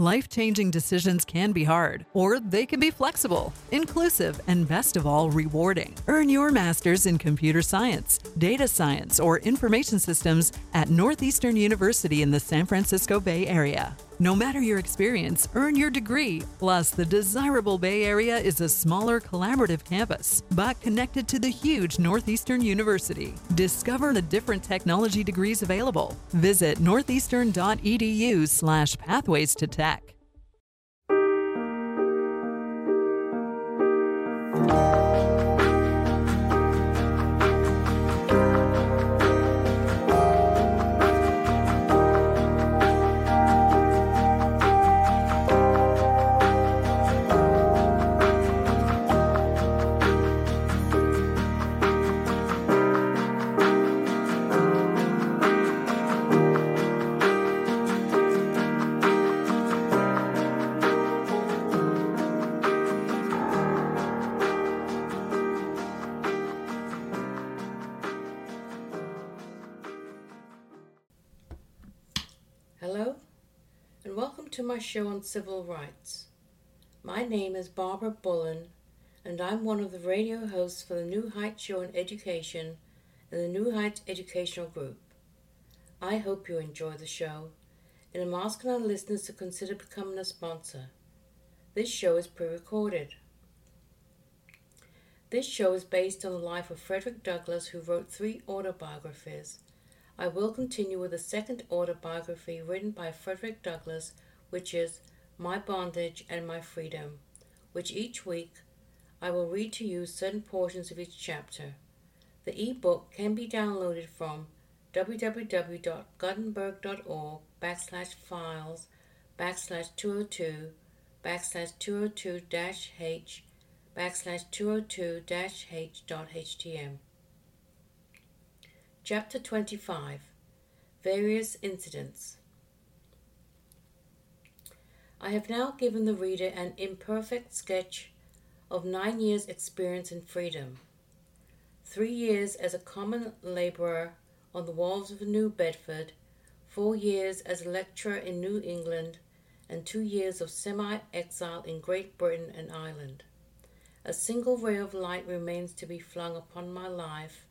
Life changing decisions can be hard, or they can be flexible, inclusive, and best of all, rewarding. Earn your master's in computer science, data science, or information systems at Northeastern University in the San Francisco Bay Area. No matter your experience, earn your degree. Plus, the desirable Bay Area is a smaller, collaborative campus, but connected to the huge Northeastern University. Discover the different technology degrees available. Visit northeastern.edu slash pathways to tech. My show on civil rights. My name is Barbara Bullen, and I'm one of the radio hosts for the New Heights Show on Education and the New Heights Educational Group. I hope you enjoy the show, and I'm asking our listeners to consider becoming a sponsor. This show is pre recorded. This show is based on the life of Frederick Douglass, who wrote three autobiographies. I will continue with a second autobiography written by Frederick Douglass, which is My Bondage and My Freedom, which each week I will read to you certain portions of each chapter. The ebook can be downloaded from www.gutenberg.org backslash files backslash 202 backslash 202 dash h backslash 202 dash h dot. Chapter 25 Various Incidents I have now given the reader an imperfect sketch of nine years' experience in freedom. Three years as a common laborer on the wharves of New Bedford, four years as a lecturer in New England, and two years of semi exile in Great Britain and Ireland. A single ray of light remains to be flung upon my life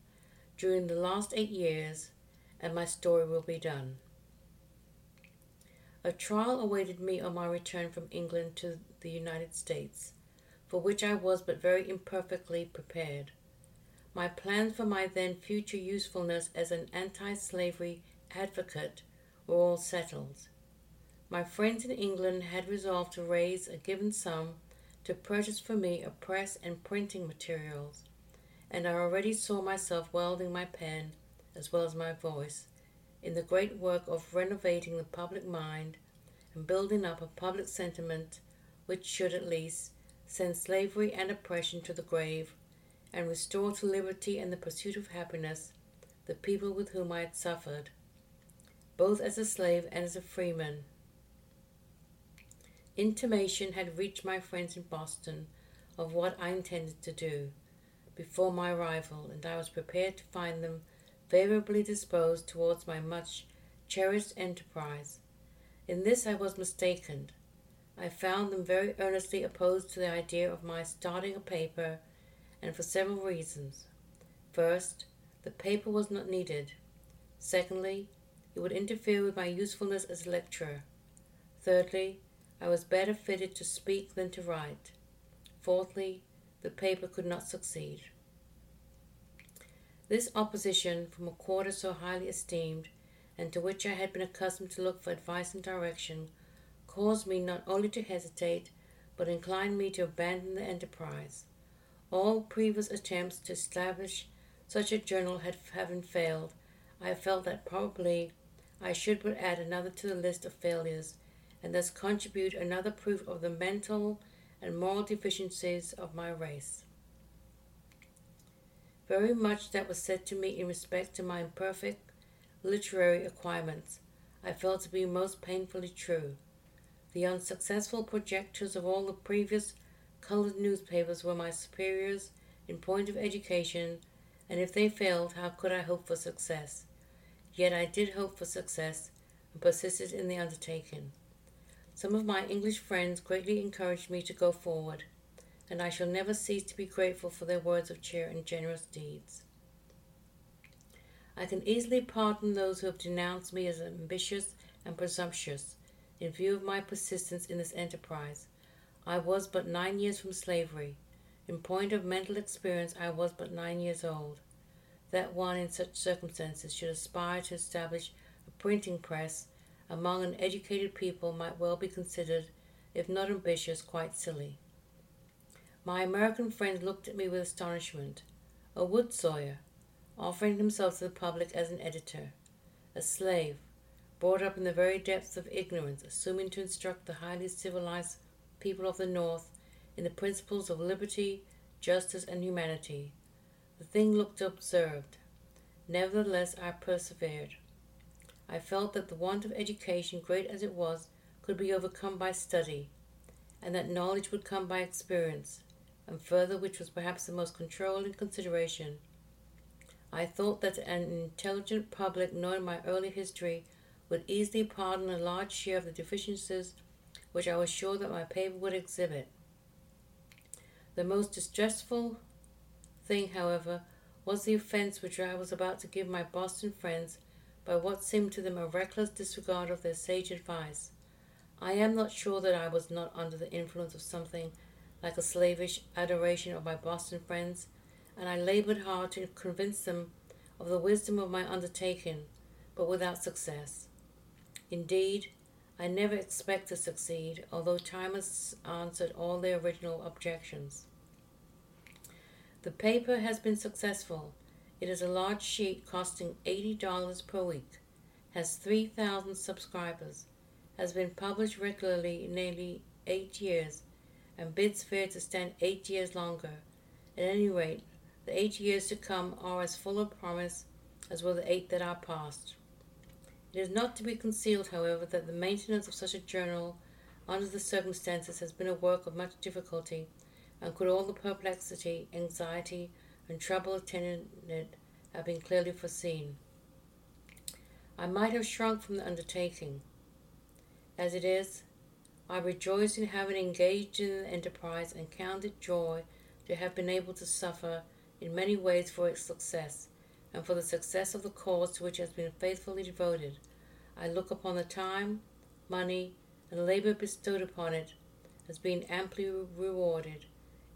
during the last eight years, and my story will be done. A trial awaited me on my return from England to the United States, for which I was but very imperfectly prepared. My plans for my then future usefulness as an anti slavery advocate were all settled. My friends in England had resolved to raise a given sum to purchase for me a press and printing materials, and I already saw myself wielding my pen, as well as my voice, in the great work of renovating the public mind and building up a public sentiment which should at least send slavery and oppression to the grave and restore to liberty and the pursuit of happiness the people with whom I had suffered, both as a slave and as a freeman. Intimation had reached my friends in Boston of what I intended to do before my arrival, and I was prepared to find them favorably disposed towards my much cherished enterprise. In this I was mistaken. I found them very earnestly opposed to the idea of my starting a paper, and for several reasons. First, the paper was not needed. Secondly, it would interfere with my usefulness as a lecturer. Thirdly, I was better fitted to speak than to write. Fourthly, the paper could not succeed. This opposition from a quarter so highly esteemed, and to which I had been accustomed to look for advice and direction, caused me not only to hesitate, but inclined me to abandon the enterprise. All previous attempts to establish such a journal had having failed, I felt that probably I should but add another to the list of failures, and thus contribute another proof of the mental and moral deficiencies of my race. Very much that was said to me in respect to my imperfect literary acquirements I felt to be most painfully true. The unsuccessful projectors of all the previous colored newspapers were my superiors in point of education, and if they failed, how could I hope for success? Yet I did hope for success and persisted in the undertaking. Some of my English friends greatly encouraged me to go forward, and I shall never cease to be grateful for their words of cheer and generous deeds. I can easily pardon those who have denounced me as ambitious and presumptuous in view of my persistence in this enterprise. I was but nine years from slavery. In point of mental experience, I was but nine years old. That one in such circumstances should aspire to establish a printing press among an educated people might well be considered, if not ambitious, quite silly. My American friend looked at me with astonishment. A wood sawyer, offering himself to the public as an editor, a slave, brought up in the very depths of ignorance, assuming to instruct the highly civilized people of the North in the principles of liberty, justice, and humanity. The thing looked absurd. Nevertheless, I persevered. I felt that the want of education, great as it was, could be overcome by study, and that knowledge would come by experience, and further, which was perhaps the most controlling consideration, I thought that an intelligent public, knowing my early history, would easily pardon a large share of the deficiencies which I was sure that my paper would exhibit. The most distressful thing, however, was the offense which I was about to give my Boston friends by what seemed to them a reckless disregard of their sage advice. I am not sure that I was not under the influence of something like a slavish adoration of my Boston friends, and I labored hard to convince them of the wisdom of my undertaking, but without success. Indeed, I never expect to succeed, although time has answered all their original objections. The paper has been successful. It is a large sheet costing $80 per week, has 3,000 subscribers, has been published regularly nearly eight years, and bids fair to stand eight years longer. At any rate, the eight years to come are as full of promise as were the eight that are past. It is not to be concealed, however, that the maintenance of such a journal under the circumstances has been a work of much difficulty, and could all the perplexity, anxiety, and trouble attending it have been clearly foreseen. I might have shrunk from the undertaking. As it is, I rejoice in having engaged in the enterprise and count it joy to have been able to suffer in many ways for its success and for the success of the cause to which it has been faithfully devoted. I look upon the time, money, and labor bestowed upon it as being amply rewarded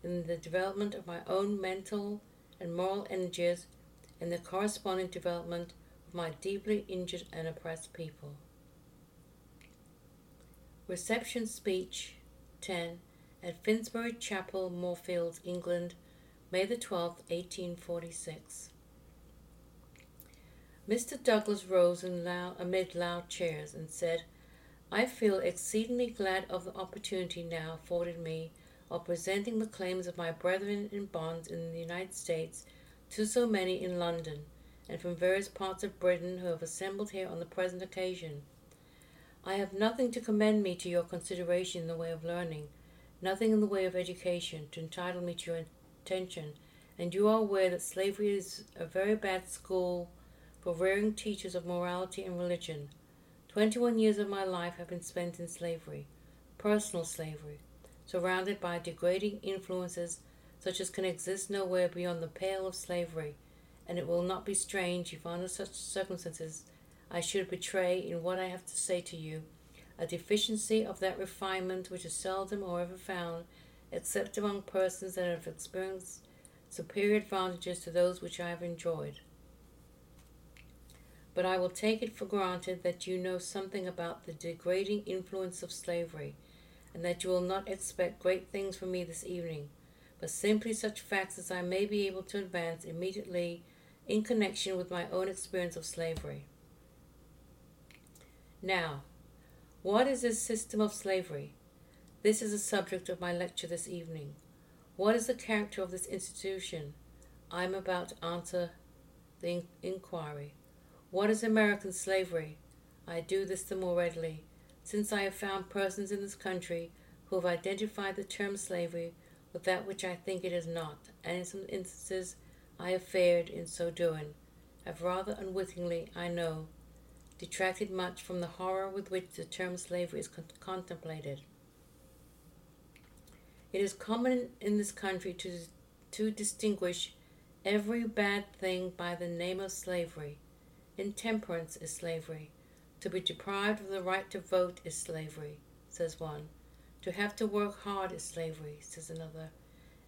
in the development of my own mental and moral energies and the corresponding development of my deeply injured and oppressed people. Reception Speech 10 at Finsbury Chapel, Moorfields, England, May the 12th, 1846. Mr. Douglass rose loud, amid loud cheers and said, I feel exceedingly glad of the opportunity now afforded me of presenting the claims of my brethren in bonds in the United States to so many in London and from various parts of Britain who have assembled here on the present occasion. I have nothing to commend me to your consideration in the way of learning, nothing in the way of education to entitle me to your attention, and you are aware that slavery is a very bad school for rearing teachers of morality and religion. Twenty one years of my life have been spent in slavery, personal slavery, surrounded by degrading influences such as can exist nowhere beyond the pale of slavery, and it will not be strange if under such circumstances I should betray in what I have to say to you. A deficiency of that refinement which is seldom or ever found except among persons that have experienced superior advantages to those which I have enjoyed. But I will take it for granted that you know something about the degrading influence of slavery, and that you will not expect great things from me this evening, but simply such facts as I may be able to advance immediately in connection with my own experience of slavery. Now, what is this system of slavery? This is the subject of my lecture this evening. What is the character of this institution? I am about to answer the inquiry. What is American slavery? I do this the more readily, since I have found persons in this country who have identified the term slavery with that which I think it is not, and in some instances I have fared in so doing, have rather unwittingly, I know, detracted much from the horror with which the term slavery is con- contemplated. It is common in this country to, to distinguish every bad thing by the name of slavery. Intemperance is slavery. To be deprived of the right to vote is slavery, says one. To have to work hard is slavery, says another.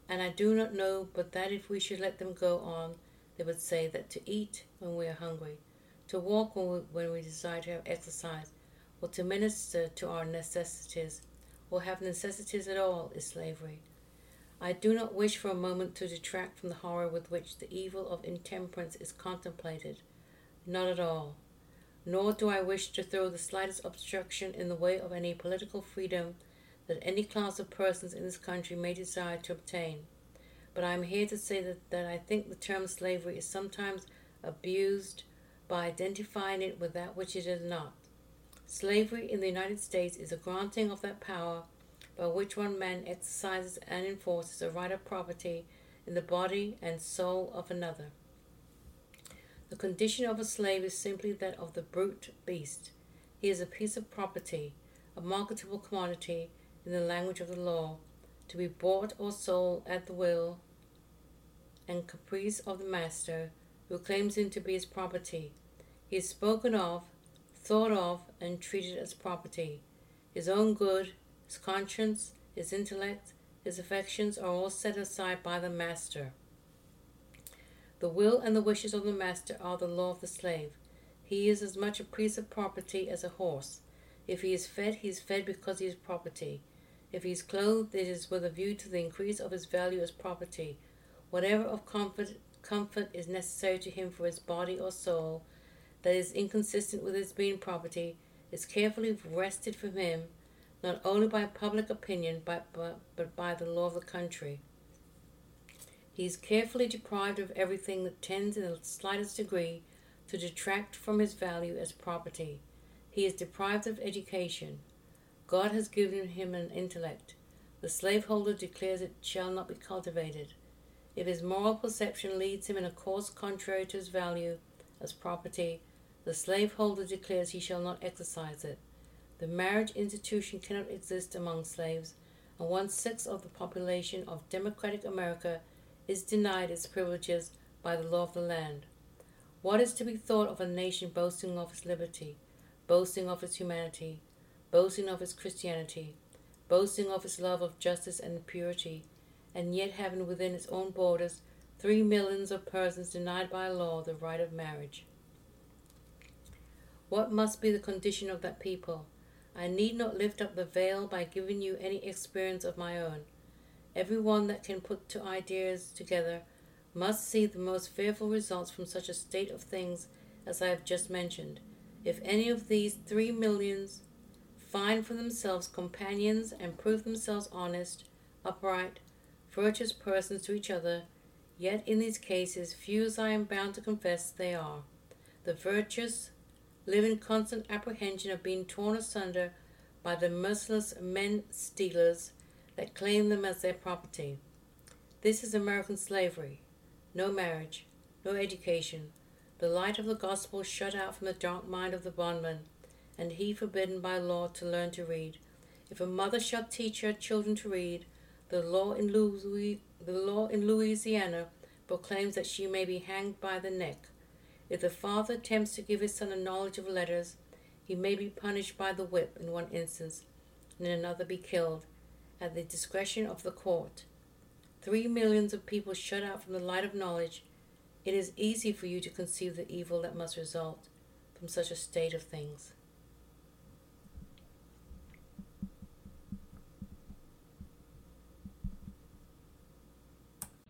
And I do not know but that if we should let them go on, they would say that to eat when we are hungry, to walk when we, when we desire to have exercise, or to minister to our necessities, or have necessities at all, is slavery. I do not wish for a moment to detract from the horror with which the evil of intemperance is contemplated. Not at all. Nor do I wish to throw the slightest obstruction in the way of any political freedom that any class of persons in this country may desire to obtain. But I am here to say that, that I think the term slavery is sometimes abused by identifying it with that which it is not. Slavery in the United States is a granting of that power by which one man exercises and enforces a right of property in the body and soul of another. The condition of a slave is simply that of the brute beast. He is a piece of property, a marketable commodity in the language of the law, to be bought or sold at the will and caprice of the master who claims him to be his property. He is spoken of, thought of, and treated as property. His own good, his conscience, his intellect, his affections are all set aside by the master. The will and the wishes of the master are the law of the slave. He is as much a piece of property as a horse. If he is fed, he is fed because he is property. If he is clothed, it is with a view to the increase of his value as property. Whatever of comfort, comfort is necessary to him for his body or soul, that is inconsistent with his being property, is carefully wrested from him, not only by public opinion, but, but, but by the law of the country. He is carefully deprived of everything that tends in the slightest degree to detract from his value as property. He is deprived of education. God has given him an intellect. The slaveholder declares it shall not be cultivated. If his moral perception leads him in a course contrary to his value as property, the slaveholder declares he shall not exercise it. The marriage institution cannot exist among slaves, and one sixth of the population of democratic America is denied its privileges by the law of the land. What is to be thought of a nation boasting of its liberty, boasting of its humanity, boasting of its Christianity, boasting of its love of justice and purity, and yet having within its own borders three millions of persons denied by law the right of marriage? What must be the condition of that people? I need not lift up the veil by giving you any experience of my own. Every one that can put two ideas together must see the most fearful results from such a state of things as I have just mentioned. If any of these three millions find for themselves companions and prove themselves honest, upright, virtuous persons to each other, yet in these cases, few as I am bound to confess they are. The virtuous live in constant apprehension of being torn asunder by the merciless men stealers that claim them as their property. This is American slavery. No marriage, no education, the light of the gospel shut out from the dark mind of the bondman, and he forbidden by law to learn to read. If a mother shall teach her children to read, the law in, Louis, the law in Louisiana proclaims that she may be hanged by the neck. If the father attempts to give his son a knowledge of letters, he may be punished by the whip in one instance, and in another be killed at the discretion of the court. Three millions of people shut out from the light of knowledge, it is easy for you to conceive the evil that must result from such a state of things.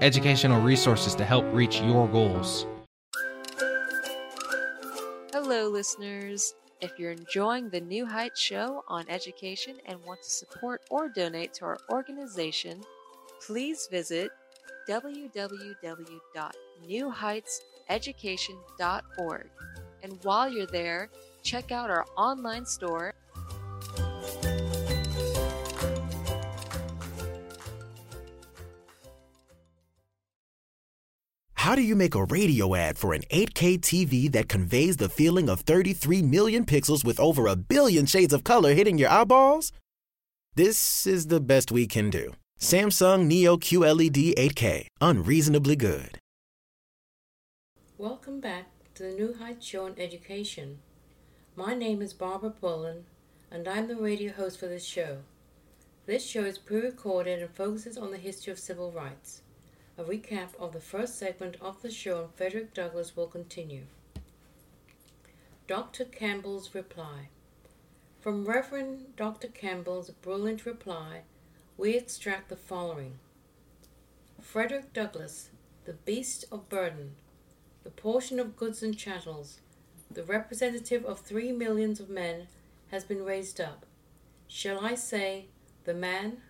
educational resources to help reach your goals. Hello, listeners. If you're enjoying the New Heights show on education and want to support or donate to our organization, please visit www.newheightseducation.org. And while you're there, check out our online store. How do you make a radio ad for an 8K TV that conveys the feeling of 33 million pixels with over a billion shades of color hitting your eyeballs? This is the best we can do. Samsung Neo QLED 8K, unreasonably good. Welcome back to the New Heights Show on Education. My name is Barbara Bullen, and I'm the radio host for this show. This show is pre recorded and focuses on the history of civil rights. A recap of the first segment of the show Frederick Douglass will continue. Dr. Campbell's reply. From Reverend Dr. Campbell's brilliant reply, we extract the following Frederick Douglass, the beast of burden, the portion of goods and chattels, the representative of three millions of men, has been raised up. Shall I say, the man?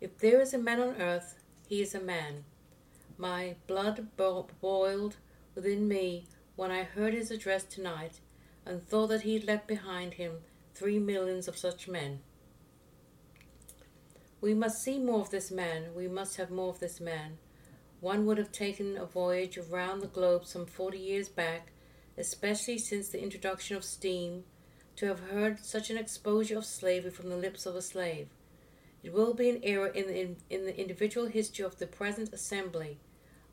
If there is a man on earth, he is a man. My blood boiled within me when I heard his address tonight and thought that he had left behind him three millions of such men. We must see more of this man. We must have more of this man. One would have taken a voyage around the globe some forty years back, especially since the introduction of steam, to have heard such an exposure of slavery from the lips of a slave. It will be an era in the, in, in the individual history of the present assembly.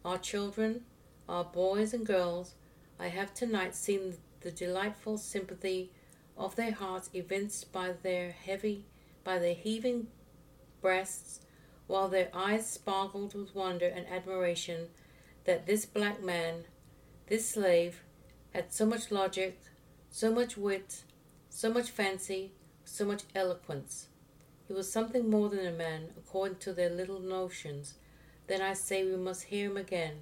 Our children, our boys and girls, I have tonight seen the delightful sympathy of their hearts evinced by their heavy, by their heaving breasts, while their eyes sparkled with wonder and admiration that this black man, this slave, had so much logic, so much wit, so much fancy, so much eloquence. He was something more than a man, according to their little notions. Then I say we must hear him again.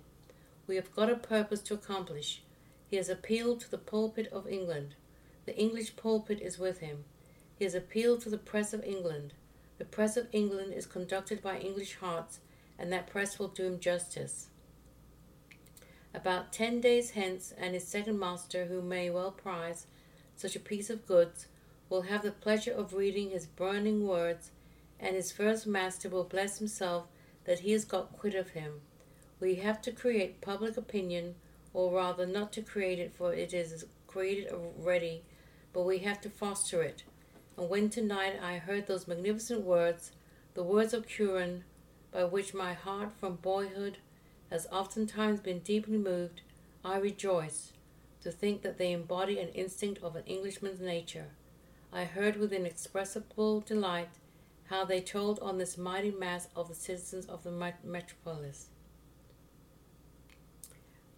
We have got a purpose to accomplish. He has appealed to the pulpit of England. The English pulpit is with him. He has appealed to the press of England. The press of England is conducted by English hearts, and that press will do him justice. About ten days hence, and his second master, who may well prize such a piece of goods, will have the pleasure of reading his burning words, and his first master will bless himself that he has got quit of him. We have to create public opinion, or rather not to create it, for it is created already, but we have to foster it. And when tonight I heard those magnificent words, the words of Curran, by which my heart from boyhood has oftentimes been deeply moved, I rejoiced to think that they embody an instinct of an Englishman's nature. I heard with inexpressible delight how they told on this mighty mass of the citizens of the metropolis.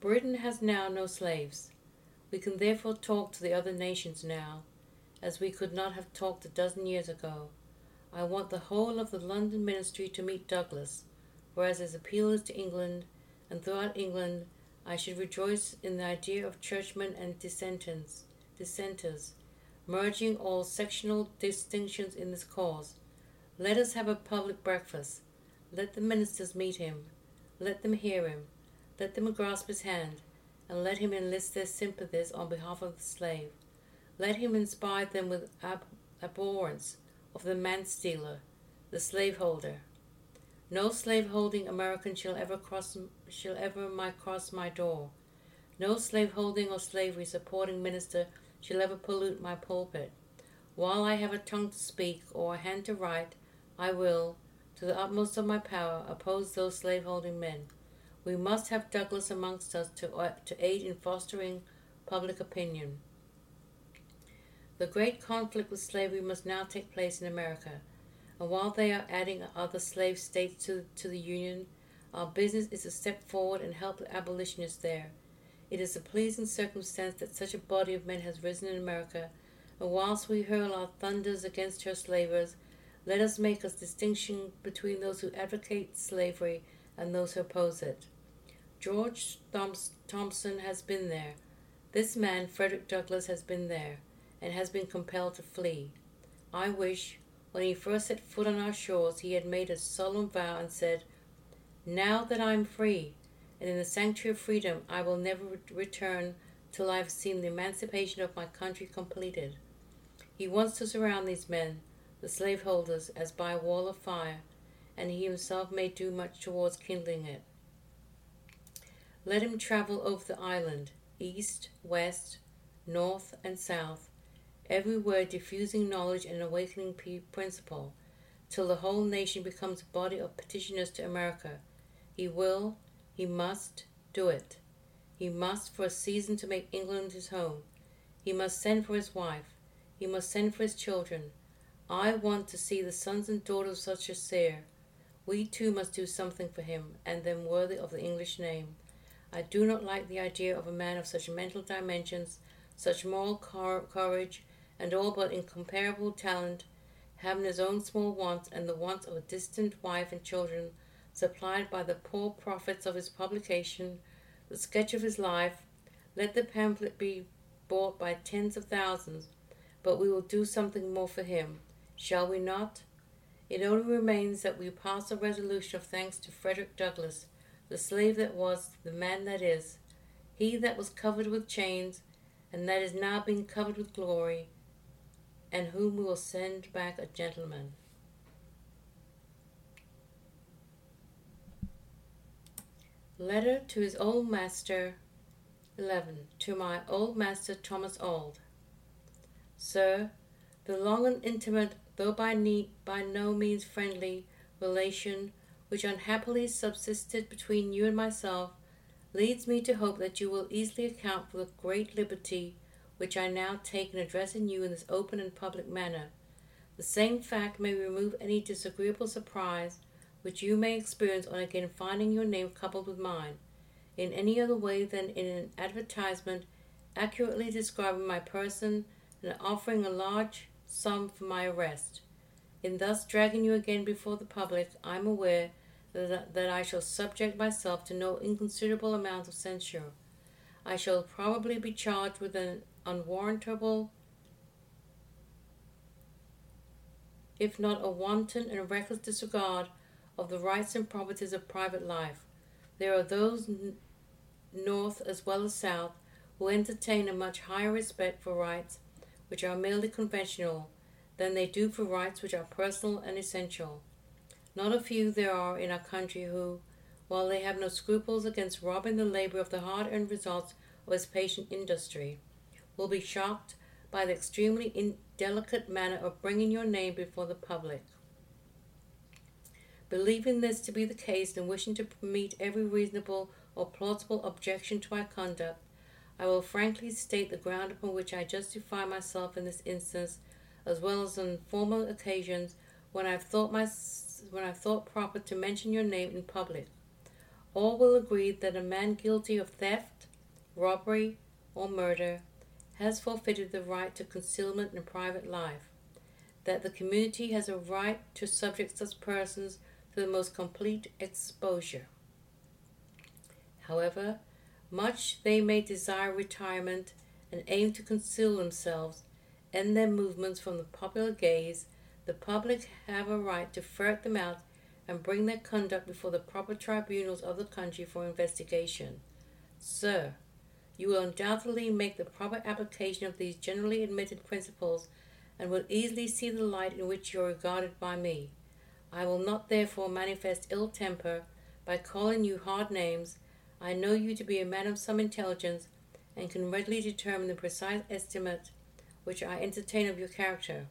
Britain has now no slaves. We can therefore talk to the other nations now as we could not have talked a dozen years ago. I want the whole of the London ministry to meet Douglass, whereas his appeal is to England, and throughout England I should rejoice in the idea of churchmen and dissenters, dissenters, merging all sectional distinctions in this cause. Let us have a public breakfast. Let the ministers meet him. Let them hear him. Let them grasp his hand, and let him enlist their sympathies on behalf of the slave. Let him inspire them with ab- abhorrence of the man stealer, the slaveholder. No slaveholding American shall ever cross shall ever my cross my door. No slaveholding or slavery supporting minister shall ever pollute my pulpit. While I have a tongue to speak or a hand to write, I will, to the utmost of my power, oppose those slaveholding men. We must have Douglass amongst us to, uh, to aid in fostering public opinion. The great conflict with slavery must now take place in America, and while they are adding other slave states to, to the Union, our business is to step forward and help the abolitionists there. It is a pleasing circumstance that such a body of men has risen in America, and whilst we hurl our thunders against her slavers, let us make a distinction between those who advocate slavery and those who oppose it. George Thompson has been there. This man, Frederick Douglass, has been there and has been compelled to flee. I wish, when he first set foot on our shores, he had made a solemn vow and said, Now that I am free, and in the sanctuary of freedom, I will never return till I have seen the emancipation of my country completed. He wants to surround these men, the slaveholders, as by a wall of fire, and he himself may do much towards kindling it. Let him travel over the island, east, west, north, and south, everywhere diffusing knowledge and awakening principle, till the whole nation becomes a body of petitioners to America. He will, he must do it. He must for a season to make England his home. He must send for his wife. He must send for his children. I want to see the sons and daughters of such a seer. We too must do something for him, and them worthy of the English name. I do not like the idea of a man of such mental dimensions, such moral courage, and all but incomparable talent, having his own small wants and the wants of a distant wife and children supplied by the poor profits of his publication, the sketch of his life. Let the pamphlet be bought by tens of thousands, but we will do something more for him. Shall we not? It only remains that we pass a resolution of thanks to Frederick Douglass the slave that was, the man that is, he that was covered with chains, and that is now being covered with glory, and whom we will send back a gentleman. Letter to his old master 11. To my old master Thomas Auld. Sir, the long and intimate, though by, ne- by no means friendly, relation which unhappily subsisted between you and myself, leads me to hope that you will easily account for the great liberty which I now take in addressing you in this open and public manner. The same fact may remove any disagreeable surprise which you may experience on again finding your name coupled with mine, in any other way than in an advertisement accurately describing my person and offering a large sum for my arrest. In thus dragging you again before the public, I am aware that, that I shall subject myself to no inconsiderable amount of censure. I shall probably be charged with an unwarrantable, if not a wanton and reckless disregard of the rights and properties of private life. There are those n- north as well as south who entertain a much higher respect for rights which are merely conventional than they do for rights which are personal and essential. Not a few there are in our country who, while they have no scruples against robbing the labor of the hard earned results of his patient industry, will be shocked by the extremely indelicate manner of bringing your name before the public. Believing this to be the case and wishing to meet every reasonable or plausible objection to our conduct, I will frankly state the ground upon which I justify myself in this instance as well as on former occasions when I've thought my when I've thought proper to mention your name in public. All will agree that a man guilty of theft, robbery, or murder has forfeited the right to concealment in private life, that the community has a right to subject such persons to the most complete exposure. However, much they may desire retirement and aim to conceal themselves, end their movements from the popular gaze, the public have a right to ferret them out and bring their conduct before the proper tribunals of the country for investigation. Sir, you will undoubtedly make the proper application of these generally admitted principles and will easily see the light in which you are regarded by me. I will not therefore manifest ill temper by calling you hard names. I know you to be a man of some intelligence and can readily determine the precise estimate which I entertain of your character.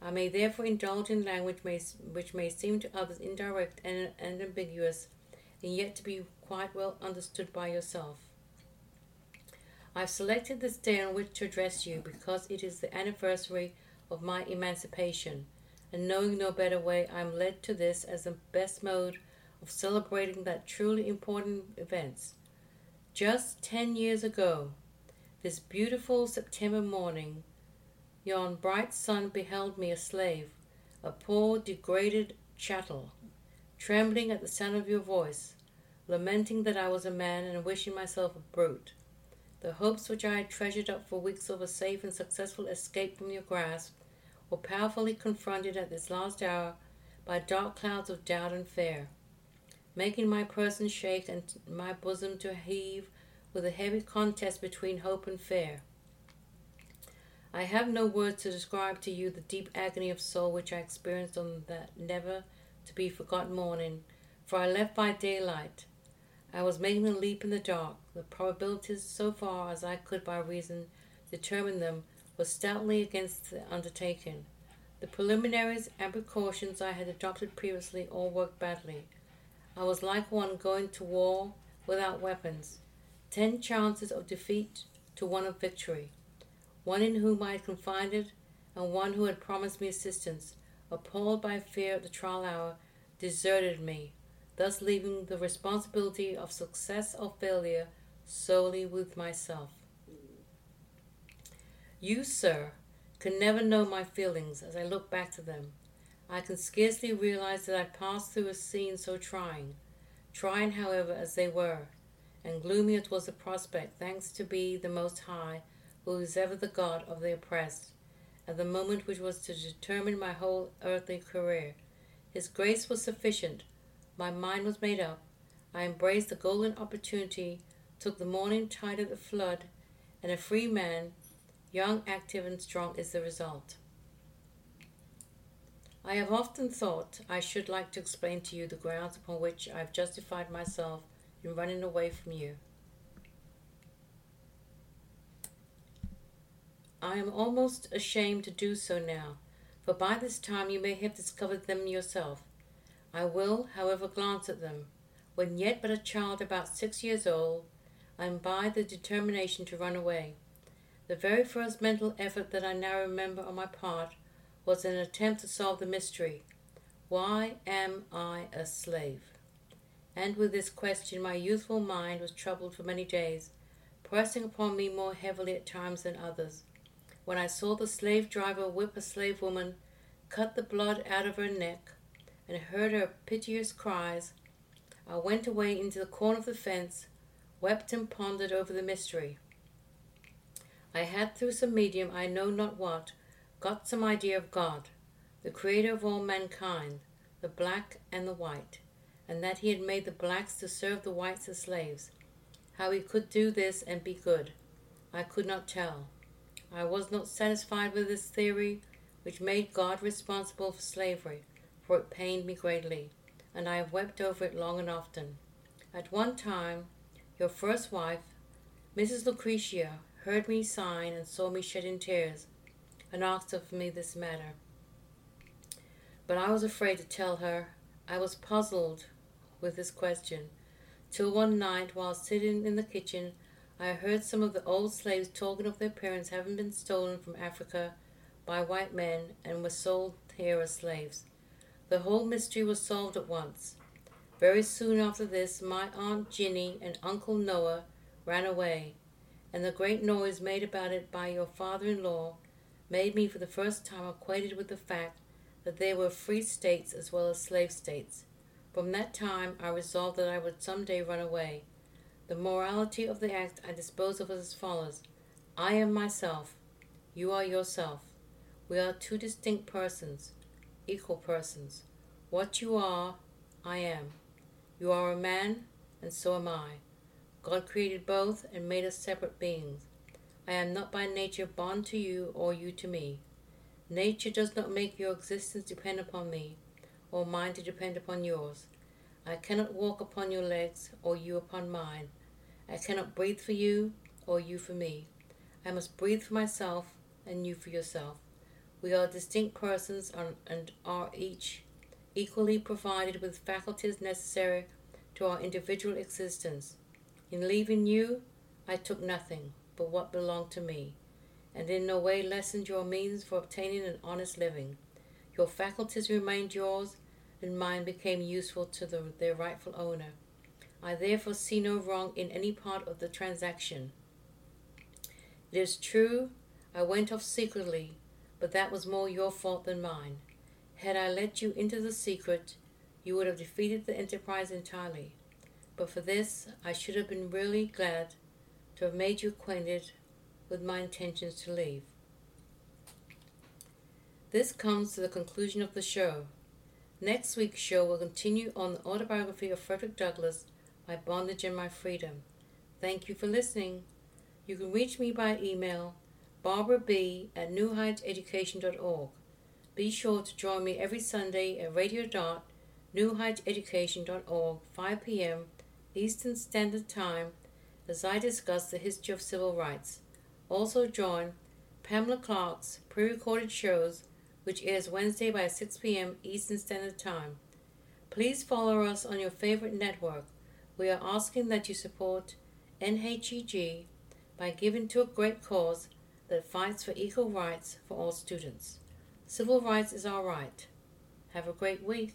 I may therefore indulge in language may, which may seem to others indirect and, and ambiguous, and yet to be quite well understood by yourself. I've selected this day on which to address you because it is the anniversary of my emancipation, and knowing no better way, I am led to this as the best mode of celebrating that truly important event. Just ten years ago, this beautiful September morning, Yon bright sun beheld me a slave, a poor degraded chattel, trembling at the sound of your voice, lamenting that I was a man and wishing myself a brute. The hopes which I had treasured up for weeks of a safe and successful escape from your grasp were powerfully confronted at this last hour by dark clouds of doubt and fear, making my person shake and my bosom to heave with a heavy contest between hope and fear. I have no words to describe to you the deep agony of soul which I experienced on that never to be forgotten morning, for I left by daylight. I was making a leap in the dark. The probabilities, so far as I could by reason determine them, were stoutly against the undertaking. The preliminaries and precautions I had adopted previously all worked badly. I was like one going to war without weapons. Ten chances of defeat to one of victory one in whom I had confided, and one who had promised me assistance, appalled by fear at the trial hour, deserted me, thus leaving the responsibility of success or failure solely with myself. You, sir, can never know my feelings as I look back to them. I can scarcely realize that I passed through a scene so trying, trying, however, as they were, and gloomy as was the prospect, thanks to be the Most High who is ever the God of the oppressed, at the moment which was to determine my whole earthly career. His grace was sufficient. My mind was made up. I embraced the golden opportunity, took the morning tide of the flood, and a free man, young, active, and strong, is the result. I have often thought I should like to explain to you the grounds upon which I have justified myself in running away from you. I am almost ashamed to do so now, for by this time you may have discovered them yourself. I will, however, glance at them. When yet but a child about six years old, I am by the determination to run away. The very first mental effort that I now remember on my part was an attempt to solve the mystery Why am I a slave? And with this question my youthful mind was troubled for many days, pressing upon me more heavily at times than others when I saw the slave driver whip a slave woman, cut the blood out of her neck, and heard her piteous cries, I went away into the corner of the fence, wept and pondered over the mystery. I had, through some medium, I know not what, got some idea of God, the creator of all mankind, the black and the white, and that he had made the blacks to serve the whites as slaves. How he could do this and be good, I could not tell. I was not satisfied with this theory, which made God responsible for slavery, for it pained me greatly, and I have wept over it long and often. At one time, your first wife, Mrs. Lucretia, heard me sign and saw me shedding tears, and asked of me this matter. But I was afraid to tell her. I was puzzled with this question, till one night, while sitting in the kitchen, I heard some of the old slaves talking of their parents having been stolen from Africa by white men and were sold here as slaves. The whole mystery was solved at once. Very soon after this, my Aunt Jinny and Uncle Noah ran away, and the great noise made about it by your father in law made me for the first time acquainted with the fact that there were free states as well as slave states. From that time, I resolved that I would some day run away. The morality of the act I dispose of as follows I am myself, you are yourself. We are two distinct persons, equal persons. What you are, I am. You are a man, and so am I. God created both and made us separate beings. I am not by nature bond to you or you to me. Nature does not make your existence depend upon me, or mine to depend upon yours. I cannot walk upon your legs, or you upon mine. I cannot breathe for you or you for me. I must breathe for myself and you for yourself. We are distinct persons and are each equally provided with faculties necessary to our individual existence. In leaving you, I took nothing but what belonged to me, and in no way lessened your means for obtaining an honest living. Your faculties remained yours, and mine became useful to the, their rightful owner. I therefore see no wrong in any part of the transaction. It is true, I went off secretly, but that was more your fault than mine. Had I let you into the secret, you would have defeated the enterprise entirely. But for this, I should have been really glad to have made you acquainted with my intentions to leave. This comes to the conclusion of the show. Next week's show will continue on the autobiography of Frederick Douglass, My Bondage and My Freedom. Thank you for listening. You can reach me by email, barbara b at newheightseducation.org. Be sure to join me every Sunday at radio.newheightseducation.org, 5 p.m. Eastern Standard Time, as I discuss the history of civil rights. Also join Pamela Clark's pre-recorded shows which airs Wednesday by 6 p.m. Eastern Standard Time. Please follow us on your favorite network. We are asking that you support NHEG by giving to a great cause that fights for equal rights for all students. Civil rights is our right. Have a great week.